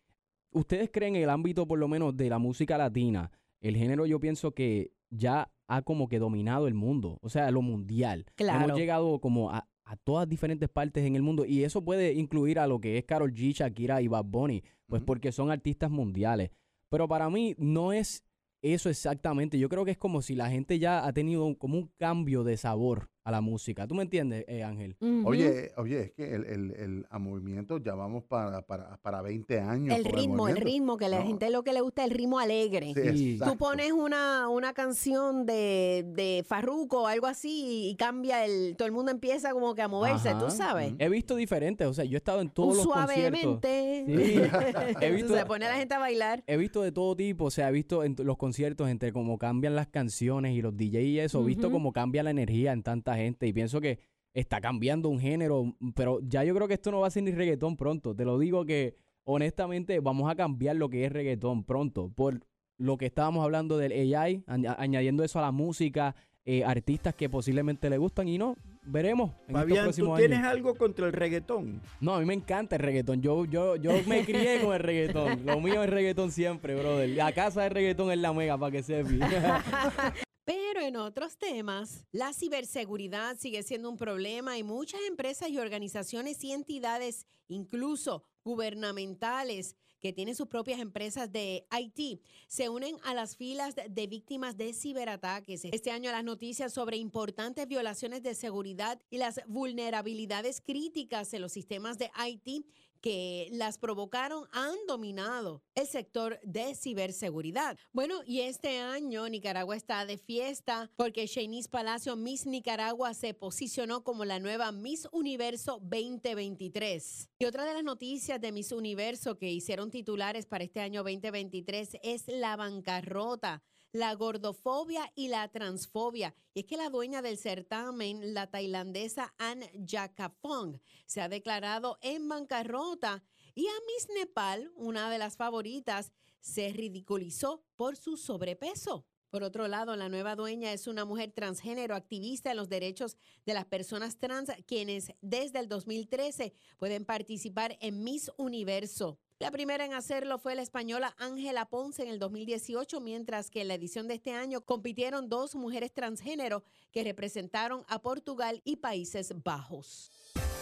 ¿ustedes creen en el ámbito por lo menos de la música latina? El género yo pienso que ya ha como que dominado el mundo, o sea, lo mundial. Claro. Hemos llegado como a, a todas diferentes partes en el mundo y eso puede incluir a lo que es Karol G, Shakira y Bad Bunny, pues porque son artistas mundiales. Pero para mí no es eso exactamente. Yo creo que es como si la gente ya ha tenido un- como un cambio de sabor a la música. ¿Tú me entiendes, eh, Ángel? Oye, oye, es que el, el, el a movimiento ya vamos para, para, para 20 años. el ritmo, el ritmo, que la No. gente lo que le gusta es el ritmo alegre. Sí, Sí. Tú pones una, una canción de, de Farruko o algo así y cambia el. Todo el mundo empieza como que a moverse, Ajá. tú sabes. He visto diferentes, o sea, yo he estado en todos Un los conciertos. suavemente. Sí. <laughs> He visto- Se pone a la gente a bailar. He visto de todo tipo, o sea, he visto en los conciertos entre cómo cambian las canciones y los DJs y eso, he visto cómo cambia la energía en gente y pienso que está cambiando un género, pero ya yo creo que esto no va a ser ni reggaetón pronto, te lo digo que honestamente vamos a cambiar lo que es reggaetón pronto por lo que estábamos hablando del AI, añ- añadiendo eso a la música, eh, artistas que posiblemente le gustan y no, veremos en estos Fabián, ¿tú próximos tienes años. algo contra el reggaetón? No, a mí me encanta el reggaetón. Yo, yo, yo me crié con el reggaetón. Lo mío es reggaetón siempre, brother. La casa de reggaetón es la mega, para que sepi. <laughs> Pero en otros temas, la ciberseguridad sigue siendo un problema y muchas empresas y organizaciones y entidades, incluso gubernamentales, que tienen sus propias empresas de IT, se unen a las filas de- víctimas de ciberataques. Este año las noticias sobre importantes violaciones de seguridad y las vulnerabilidades críticas en los sistemas de IT que las provocaron han dominado el sector de ciberseguridad. Bueno, y este año Nicaragua está de fiesta porque Shanice Palacio Miss Nicaragua se posicionó como la nueva Miss Universo 2023. Y otra de las noticias de Miss Universo que hicieron titulares para este año 2023 es la bancarrota la gordofobia y la transfobia. Y es que la dueña del certamen, la tailandesa Ann Jakafong, se ha declarado en bancarrota y a Miss Nepal, una de las favoritas, se ridiculizó por su sobrepeso. Por otro lado, la nueva dueña es una mujer transgénero activista en los derechos de las personas trans, quienes desde el 2013 pueden participar en Miss Universo. La primera en hacerlo fue la española Ángela Ponce en el 2018, mientras que en la edición de este año compitieron dos mujeres transgénero que representaron a Portugal y Países Bajos.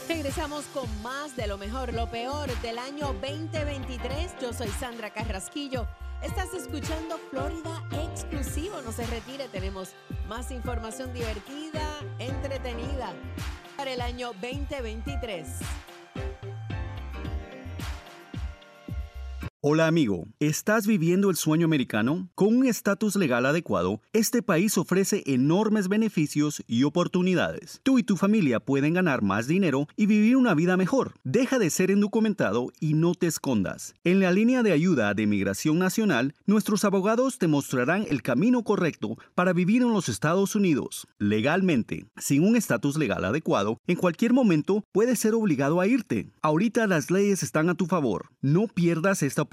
Regresamos con más de lo mejor, lo peor del año 2023. Yo soy Sandra Carrasquillo. Estás escuchando Florida Exclusivo. No se retire, tenemos más información divertida, entretenida para el año 2023. Hola amigo, ¿estás viviendo el sueño americano? Con un estatus legal adecuado, este país ofrece enormes beneficios y oportunidades. Tú y tu familia pueden ganar más dinero y vivir una vida mejor. Deja de ser indocumentado y no te escondas. En la línea de ayuda de Migración Nacional, nuestros abogados te mostrarán el camino correcto para vivir en los Estados Unidos, legalmente. Sin un estatus legal adecuado, en cualquier momento puedes ser obligado a irte. Ahorita las leyes están a tu favor. No pierdas esta oportunidad.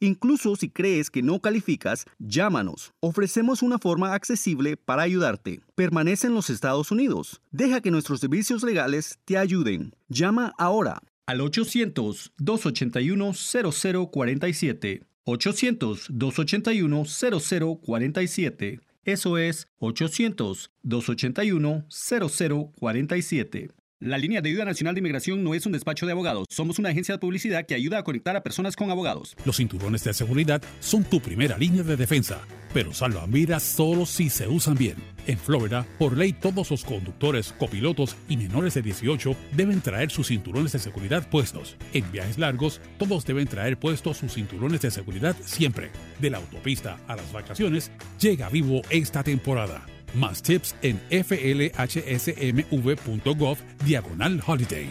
Incluso si crees que no calificas, llámanos. Ofrecemos una forma accesible para ayudarte. Permanece en los Estados Unidos. Deja que nuestros servicios legales te ayuden. Llama ahora al 800-281-0047. 800-281-0047. Eso es 800-281-0047. La línea de ayuda nacional de inmigración no es un despacho de abogados. Somos una agencia de publicidad que ayuda a conectar a personas con abogados. Los cinturones de seguridad son tu primera línea de defensa, pero salvan vidas solo si se usan bien. En Florida, por ley, todos los conductores, copilotos y menores de 18 deben traer sus cinturones de seguridad puestos. En viajes largos, todos deben traer puestos sus cinturones de seguridad siempre. De la autopista a las vacaciones, llega vivo esta temporada. Más tips en flhsmv.gov diagonal holiday.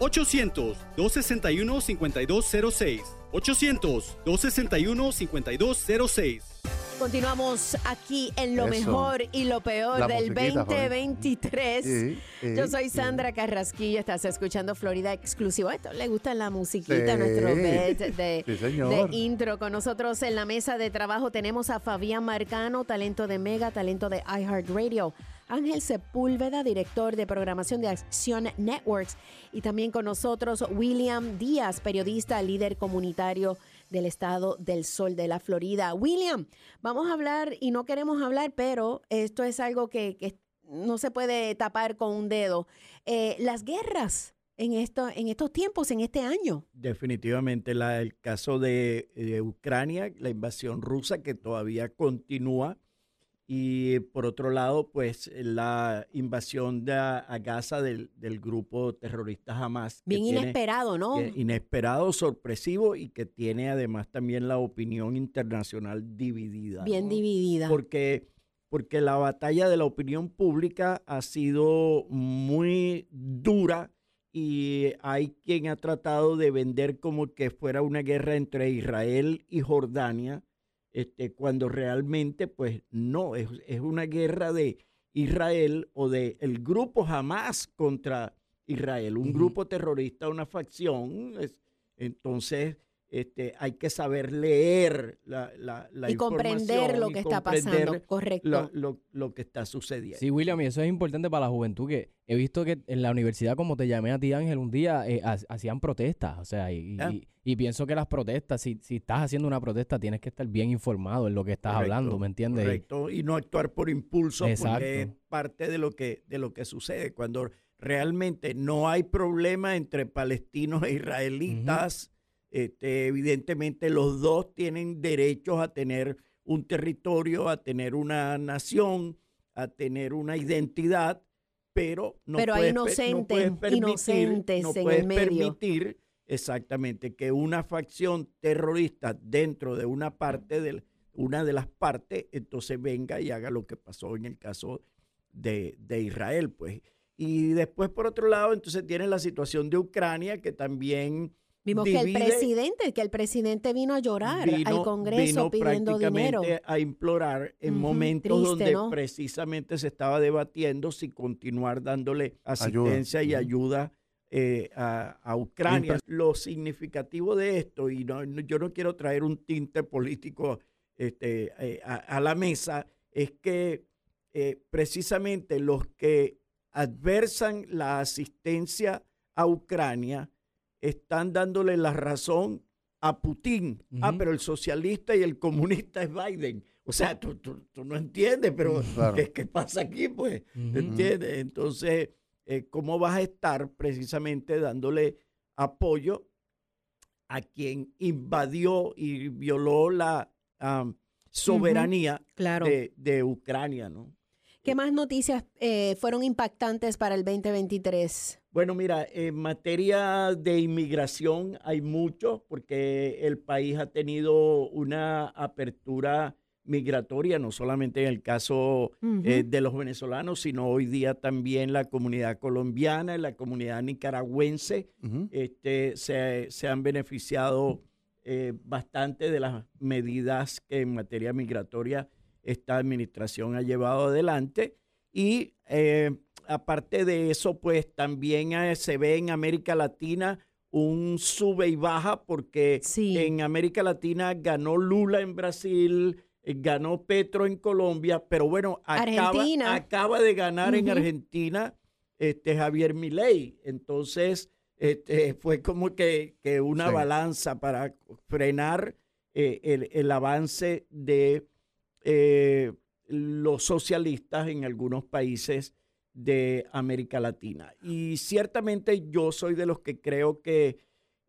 800-261-5206. 800-261-5206. Continuamos aquí en lo Eso. mejor y lo peor La del musiquita, joven. 2023. Sí, sí, Yo soy. Sandra Carrasquillo, estás escuchando Florida Exclusivo. Esto le gusta la musiquita, Sí. nuestro bet de, Sí, señor. de intro. Con nosotros en la mesa de trabajo tenemos a Fabián Marcano, talento de Mega, talento de iHeartRadio. Ángel Sepúlveda, director de programación de Acción Networks. Y también con nosotros William Díaz, periodista, líder comunitario del estado del sol de la Florida. William, vamos a hablar, y no queremos hablar, pero esto es algo que, no se puede tapar con un dedo. Eh, las guerras en, en estos tiempos, en este año. Definitivamente la- el caso de Ucrania, la invasión rusa que todavía continúa. Y por otro lado, pues la invasión de, a Gaza del, del grupo terrorista Hamas. Bien tiene- inesperado, ¿no? inesperado, sorpresivo y que tiene además también la opinión internacional dividida. Bien ¿no? dividida. Porque, porque la batalla de la opinión pública ha sido muy dura y hay quien ha tratado de vender como que fuera una guerra entre Israel y Jordania, este, cuando realmente pues no, es, es una guerra de Israel o de el grupo Hamas contra Israel, un grupo terrorista, una facción. es- entonces, este, hay que saber leer la, la, la Y comprender lo y que está pasando, correcto. Lo, lo- lo que está sucediendo. Sí, William, y eso es importante para la juventud, que he visto que en la universidad, como te llamé a ti, Ángel, un día eh, ha- hacían protestas, o sea, y, Ah. y- y pienso que las protestas, si, si estás haciendo una protesta, tienes que estar bien informado en lo que estás Correcto, hablando, ¿me entiendes? Correcto, y no actuar por impulso Exacto. porque es parte de lo que de lo que sucede cuando realmente no hay problema entre palestinos e israelitas. Este, evidentemente los dos tienen derechos a tener un territorio, a tener una nación, a tener una identidad, pero no Pero hay puedes, no puedes permitir, inocentes no en el medio. permitir exactamente que una facción terrorista dentro de una parte del una de las partes entonces venga y haga lo que pasó en el caso de, de Israel pues y después por otro lado entonces tienes la situación de Ucrania que también Vimos que el presidente, que el presidente vino a llorar al Congreso vino pidiendo dinero. a implorar en momentos triste, donde ¿no? precisamente se estaba debatiendo si continuar dándole asistencia y ayuda eh, a, a Ucrania. Lo significativo de esto, y no- no- yo no quiero traer un tinte político este, eh, a, a la mesa, es que eh, precisamente los que adversan la asistencia a Ucrania están dándole la razón a Putin. Ah, pero el socialista y el comunista es Biden. O sea, tú, tú- tú no entiendes, pero Claro. ¿qué, qué pasa aquí? Pues, Ujú. ¿entiendes? Entonces, eh, ¿cómo vas a estar precisamente dándole apoyo a quien invadió y violó la soberanía claro. de, de Ucrania, ¿no? ¿Qué más noticias eh, fueron impactantes para el 2023? Bueno, mira, en materia de inmigración hay mucho porque el país ha tenido una apertura migratoria, no solamente en el caso eh, de los venezolanos, sino hoy día también la comunidad colombiana, la comunidad nicaragüense, este, se, se han beneficiado eh, bastante de las medidas que en materia migratoria esta administración ha llevado adelante. Y eh, aparte de eso, pues también eh, se ve en América Latina un sube y baja porque en América Latina ganó Lula en Brasil, eh, ganó Petro en Colombia, pero bueno, acaba, Argentina. acaba de ganar en. Argentina este, Javier Milei. Entonces, este, fue como que, que una Sí. balanza para frenar eh, el, el avance de eh, los socialistas en algunos países de América Latina. Y ciertamente yo soy de los que creo que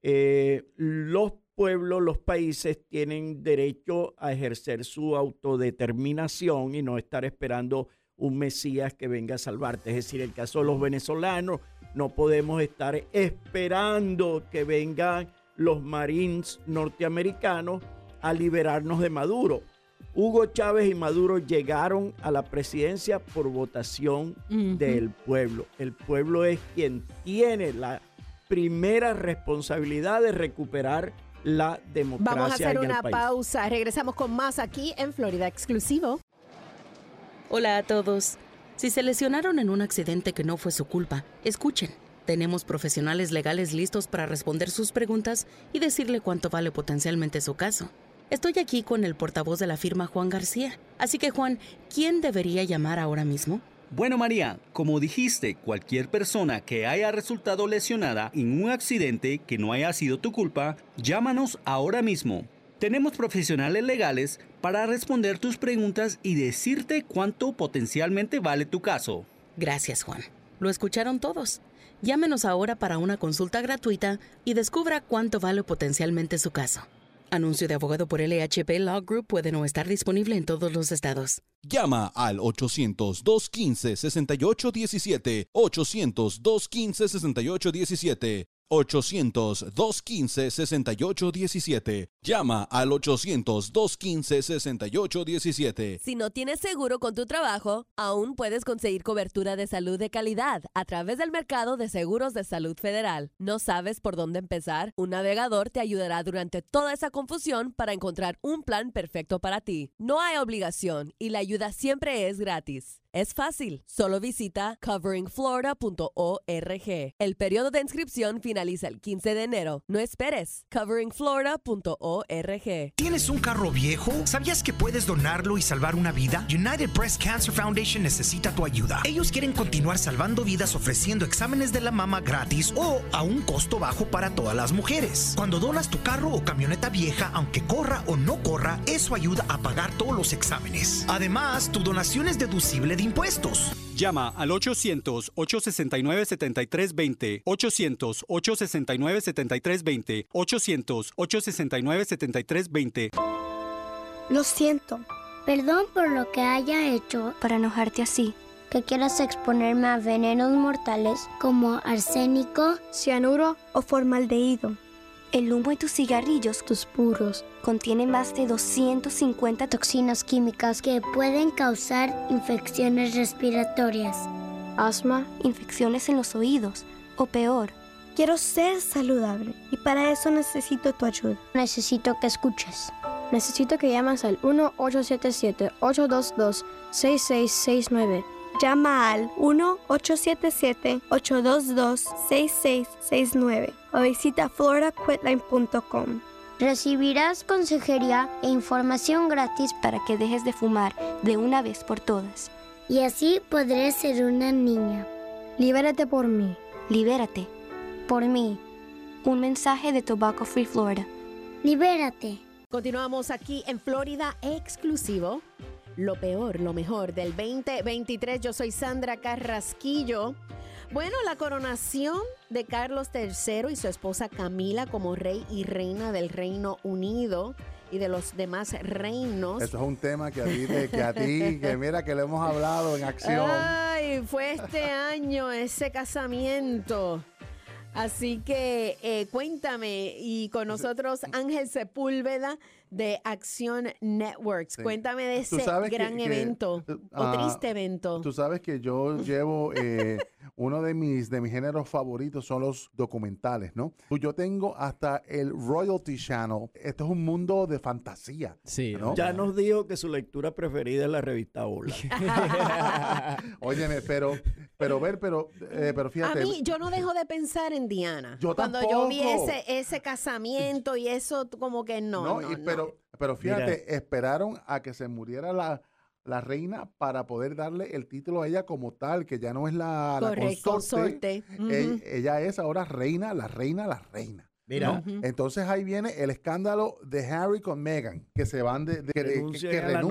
eh, los pueblos, los países tienen derecho a ejercer su autodeterminación y no estar esperando un Mesías que venga a salvarte. Es decir, el caso de los venezolanos, no podemos estar esperando que vengan los marines norteamericanos a liberarnos de Maduro. Hugo Chávez y Maduro llegaron a la presidencia por votación del pueblo. El pueblo es quien tiene la primera responsabilidad de recuperar la democracia Vamos a hacer en una pausa. Regresamos con más aquí en Florida Exclusivo. Hola a todos. Si se lesionaron en un accidente que no fue su culpa, escuchen. Tenemos profesionales legales listos para responder sus preguntas y decirle cuánto vale potencialmente su caso. Estoy aquí con el portavoz de la firma Juan García. Así que Juan, ¿quién debería llamar ahora mismo? Bueno, María, como dijiste, cualquier persona que haya resultado lesionada en un accidente que no haya sido tu culpa, llámanos ahora mismo. Tenemos profesionales legales para responder tus preguntas y decirte cuánto potencialmente vale tu caso. Gracias, Juan. Lo escucharon todos. Llámenos ahora para una consulta gratuita y descubra cuánto vale potencialmente su caso. Anuncio de abogado por LHP Law Group puede no estar disponible en todos los estados. Llama al 800-215-6817. 800-215-6817. 800-215-6817. Llama al 800-215-6817. Si no tienes seguro con tu trabajo, aún puedes conseguir cobertura de salud de calidad a través del mercado de seguros de salud federal. ¿No sabes por dónde empezar? Un navegador te ayudará durante toda esa confusión para encontrar un plan perfecto para ti. No hay obligación y la ayuda siempre es gratis. Es fácil, solo visita coveringflorida.org. El periodo de inscripción finaliza el 15 de enero. No esperes. coveringflorida.org. ¿Tienes un carro viejo? ¿Sabías que puedes donarlo y salvar una vida? United Breast Cancer Foundation necesita tu ayuda. Ellos quieren continuar salvando vidas ofreciendo exámenes de la mama gratis o a un costo bajo para todas las mujeres. Cuando donas tu carro o camioneta vieja, aunque corra o no corra, eso ayuda a pagar todos los exámenes. Además, tu donación es deducible de impuestos. Llama al 800-869-7320. 800-869-7320. 800-869-7320. Lo siento. Perdón por lo que haya hecho para enojarte así. Que quieras exponerme a venenos mortales como arsénico, cianuro o formaldehído. El humo de tus cigarrillos, tus puros, contienen más de 250 toxinas químicas que pueden causar infecciones respiratorias, asma, infecciones en los oídos o peor. Quiero ser saludable y para eso necesito tu ayuda. Necesito que escuches. Necesito que llames al 1-877-822-6669. Llama al 1-877-822-6669 o visita floridaquitline.com. Recibirás consejería e información gratis para que dejes de fumar de una vez por todas. Y así podré ser una niña. Libérate por mí. Libérate. Por mí. Un mensaje de Tobacco Free Florida. Libérate. Continuamos aquí en Florida exclusivo. Lo peor, lo mejor del 2023. Yo soy Sandra Carrasquillo. Bueno, la coronación de Carlos III y su esposa Camila como rey y reina del Reino Unido y de los demás reinos. Eso es un tema que a ti, que a ti, que <laughs> mira que lo hemos hablado en acción. Ay, fue este año ese casamiento. Así que eh, cuéntame, y con nosotros Ángel Sepúlveda de Acción Networks. Sí. Cuéntame de ese que- gran que, evento o ah, triste evento. Tú sabes que yo llevo eh, <laughs> uno de mis de mis géneros favoritos son los documentales, ¿no? Pues Yo tengo hasta el Royalty Channel. Esto es un mundo de fantasía. Sí, ¿no? Ya nos dijo que su lectura preferida es la revista Hola. <laughs> Óyeme, pero Pero ver, pero, eh, pero A fíjate. mí, yo no dejo de pensar en Diana. Yo Cuando yo vi ese, ese casamiento y eso, como que no. No, no, y- no. pero, pero fíjate, esperaron a que se muriera la, la reina para poder darle el título a ella como tal, que ya no es la, la Correcto, consorte. consorte. Ella, Ujú. ella es ahora reina, la reina, la reina. Mira. ¿no? Entonces ahí viene el escándalo de Harry con Meghan, que se van de, de- que, que a la.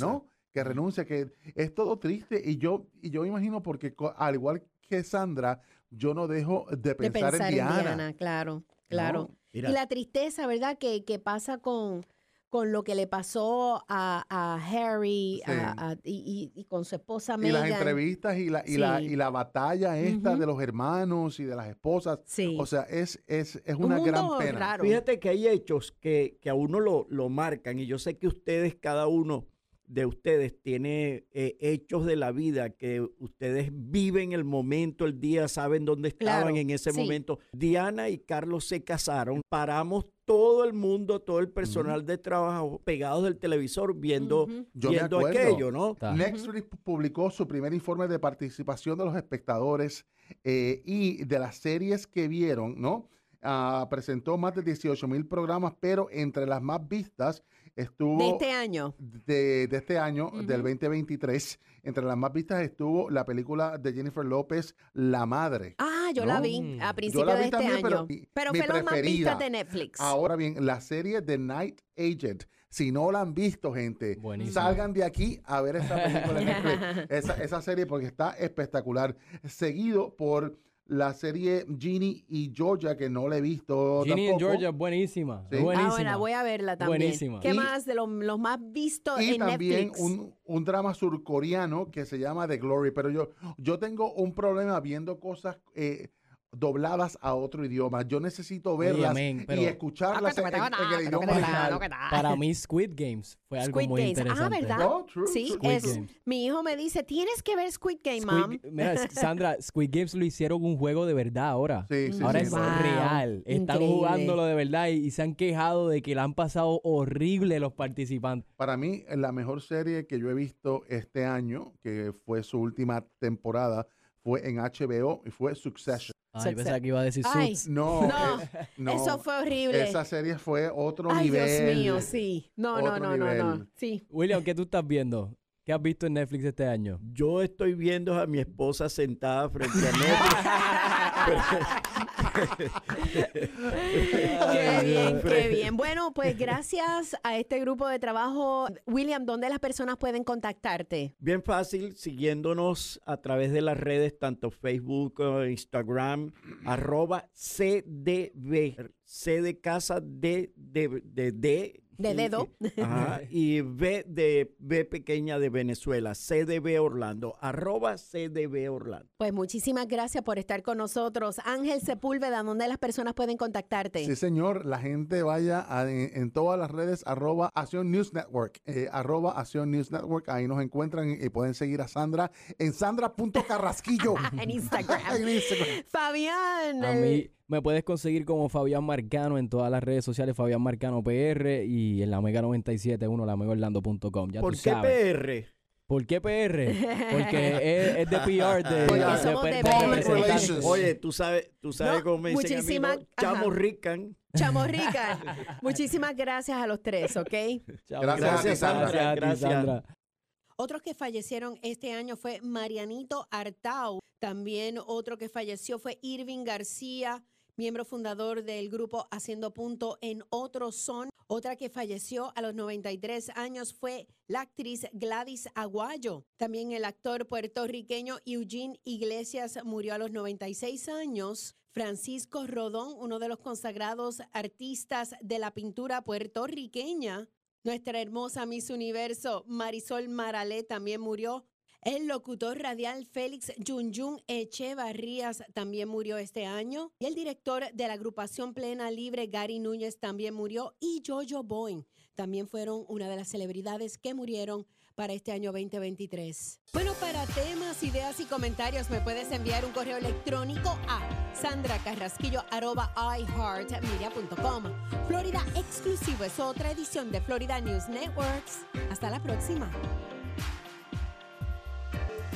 ¿no? Que renuncia, que es todo triste y yo y yo imagino porque al igual que Sandra, yo no dejo de de pensar, en Diana. Diana, claro, claro. Y la tristeza, ¿verdad? Que, que pasa con, con lo que le pasó a, a Harry Sí. a- a- y, y- y con su esposa Y las Meghan. entrevistas y la, y la, Sí. y la batalla esta de los hermanos y de las esposas. O sea, es, es, es una gran pena. Fíjate que hay hechos que, que a uno lo, lo marcan y yo sé que ustedes, cada uno de ustedes tiene eh, hechos de la vida que ustedes viven el momento, el día, saben dónde estaban Claro, en ese sí. momento. Diana y Carlos se casaron, paramos todo el mundo, todo el personal de trabajo pegados del televisor viendo, viendo aquello, ¿no? Netflix publicó su primer informe de participación de los espectadores eh, y de las series que vieron, ¿no? Ah, presentó más de 18 mil programas, pero entre las más vistas estuvo... De este año. de, de este año, del 2023, entre las más vistas estuvo la película de Jennifer López, La Madre. Ah, yo la vi a principios de este también, año. mi- Pero mi fue la más vista de Netflix. Ahora bien, la serie The Night Agent, si no la han visto, gente, salgan de aquí a ver esa película de Netflix, <laughs> esa, esa serie porque está espectacular. Seguido por la serie Ginny y Georgia, que no la he visto Ginny tampoco. Georgia buenísima. Sí. Ah, buenísima. bueno, voy a verla también. Buenísima. ¿Qué Y- más de los, más vistos Y en también Netflix? un, un drama surcoreano que se llama The Glory. Pero yo, yo tengo un problema viendo cosas eh, dobladas a otro idioma. Yo necesito Oye, verlas y pero- escucharlas en, en- en el idioma original. Para mí Squid Games fue algo Squid muy Games. interesante. Ah, ¿verdad? Sí, es, Games. mi hijo me dice, tienes que ver Squid Game. Ga- Mira, Sandra, <laughs> Squid Games lo hicieron un juego de verdad ahora. Sí, sí, ahora sí, es. Wow, real. Están increíble. jugándolo de verdad y, y se han quejado de que la han pasado horrible los participantes. Para mí, la mejor serie que yo he visto este año, que fue su última temporada, fue en HBO y fue Succession. Ay, pensaba que iba a decir Ay, Suits. No, No, eh, <laughs> no, eso fue horrible. Esa serie fue otro Ay, nivel. Dios mío, sí. No, no, Otro no, no, no. Sí. William, ¿qué tú estás viendo? ¿Qué has visto en Netflix este año? Yo estoy viendo a mi esposa sentada frente a Netflix. <laughs> <laughs> Qué bien, qué bien. Bueno, pues gracias a este grupo de trabajo, William, ¿dónde las personas pueden contactarte? Bien fácil, siguiéndonos a través de las redes, tanto Facebook, eh, Instagram, arroba CDB, C de casa, D de, de, de, De dedo. Ajá, <laughs> y B de B pequeña de Venezuela, CDB Orlando, arroba CDB Orlando. Pues muchísimas gracias por estar con nosotros. Ángel Sepúlveda, ¿dónde las personas pueden contactarte? Sí, señor. La gente vaya a- en, en todas las redes, arroba Acción News Network, eh, arroba Acción News Network. Ahí nos encuentran y pueden seguir a Sandra en sandra.carrasquillo. <laughs> en Instagram. <laughs> en Instagram. Fabián. A el- mí me puedes conseguir como Fabián Marcano en todas las redes sociales, Fabián Marcano PR y en la Mega 97.1, la megaorlando.com. Ya ¿Por tú qué sabes. PR? ¿Por qué PR? Porque es, es de PR, de, Porque de- somos de- de. Oye, tú sabes, tú sabes No, cómo me dicen a mí, muchísimas- ¿no? Chamo rican. Chamo Rica. <laughs> Muchísimas gracias a los tres, ¿ok? Chao, Gracias a ti, Sandra. Gracias a ti, Gracias. Sandra. Otros que fallecieron este año fue Marianito Artau. También otro que falleció fue Irving García, miembro fundador del grupo Haciendo Punto en Otro Son. Otra que falleció a los 93 años fue la actriz Gladys Aguayo. También el actor puertorriqueño Eugene Iglesias murió a los 96 años. Francisco Rodón, uno de los consagrados artistas de la pintura puertorriqueña. Nuestra hermosa Miss Universo Marisol Maralé también murió. El locutor radial Félix Yunyun Echevarrías también murió este año. Y el director de la agrupación Plena Libre, Gary Núñez, también murió. Y Jojo Boyne también fueron una de las celebridades que murieron para este año 2023. Bueno, para temas, ideas y comentarios me puedes enviar un correo electrónico a sandracarrasquillo.iheartmedia.com. Florida Exclusivo es otra edición de Florida News Networks. Hasta la próxima.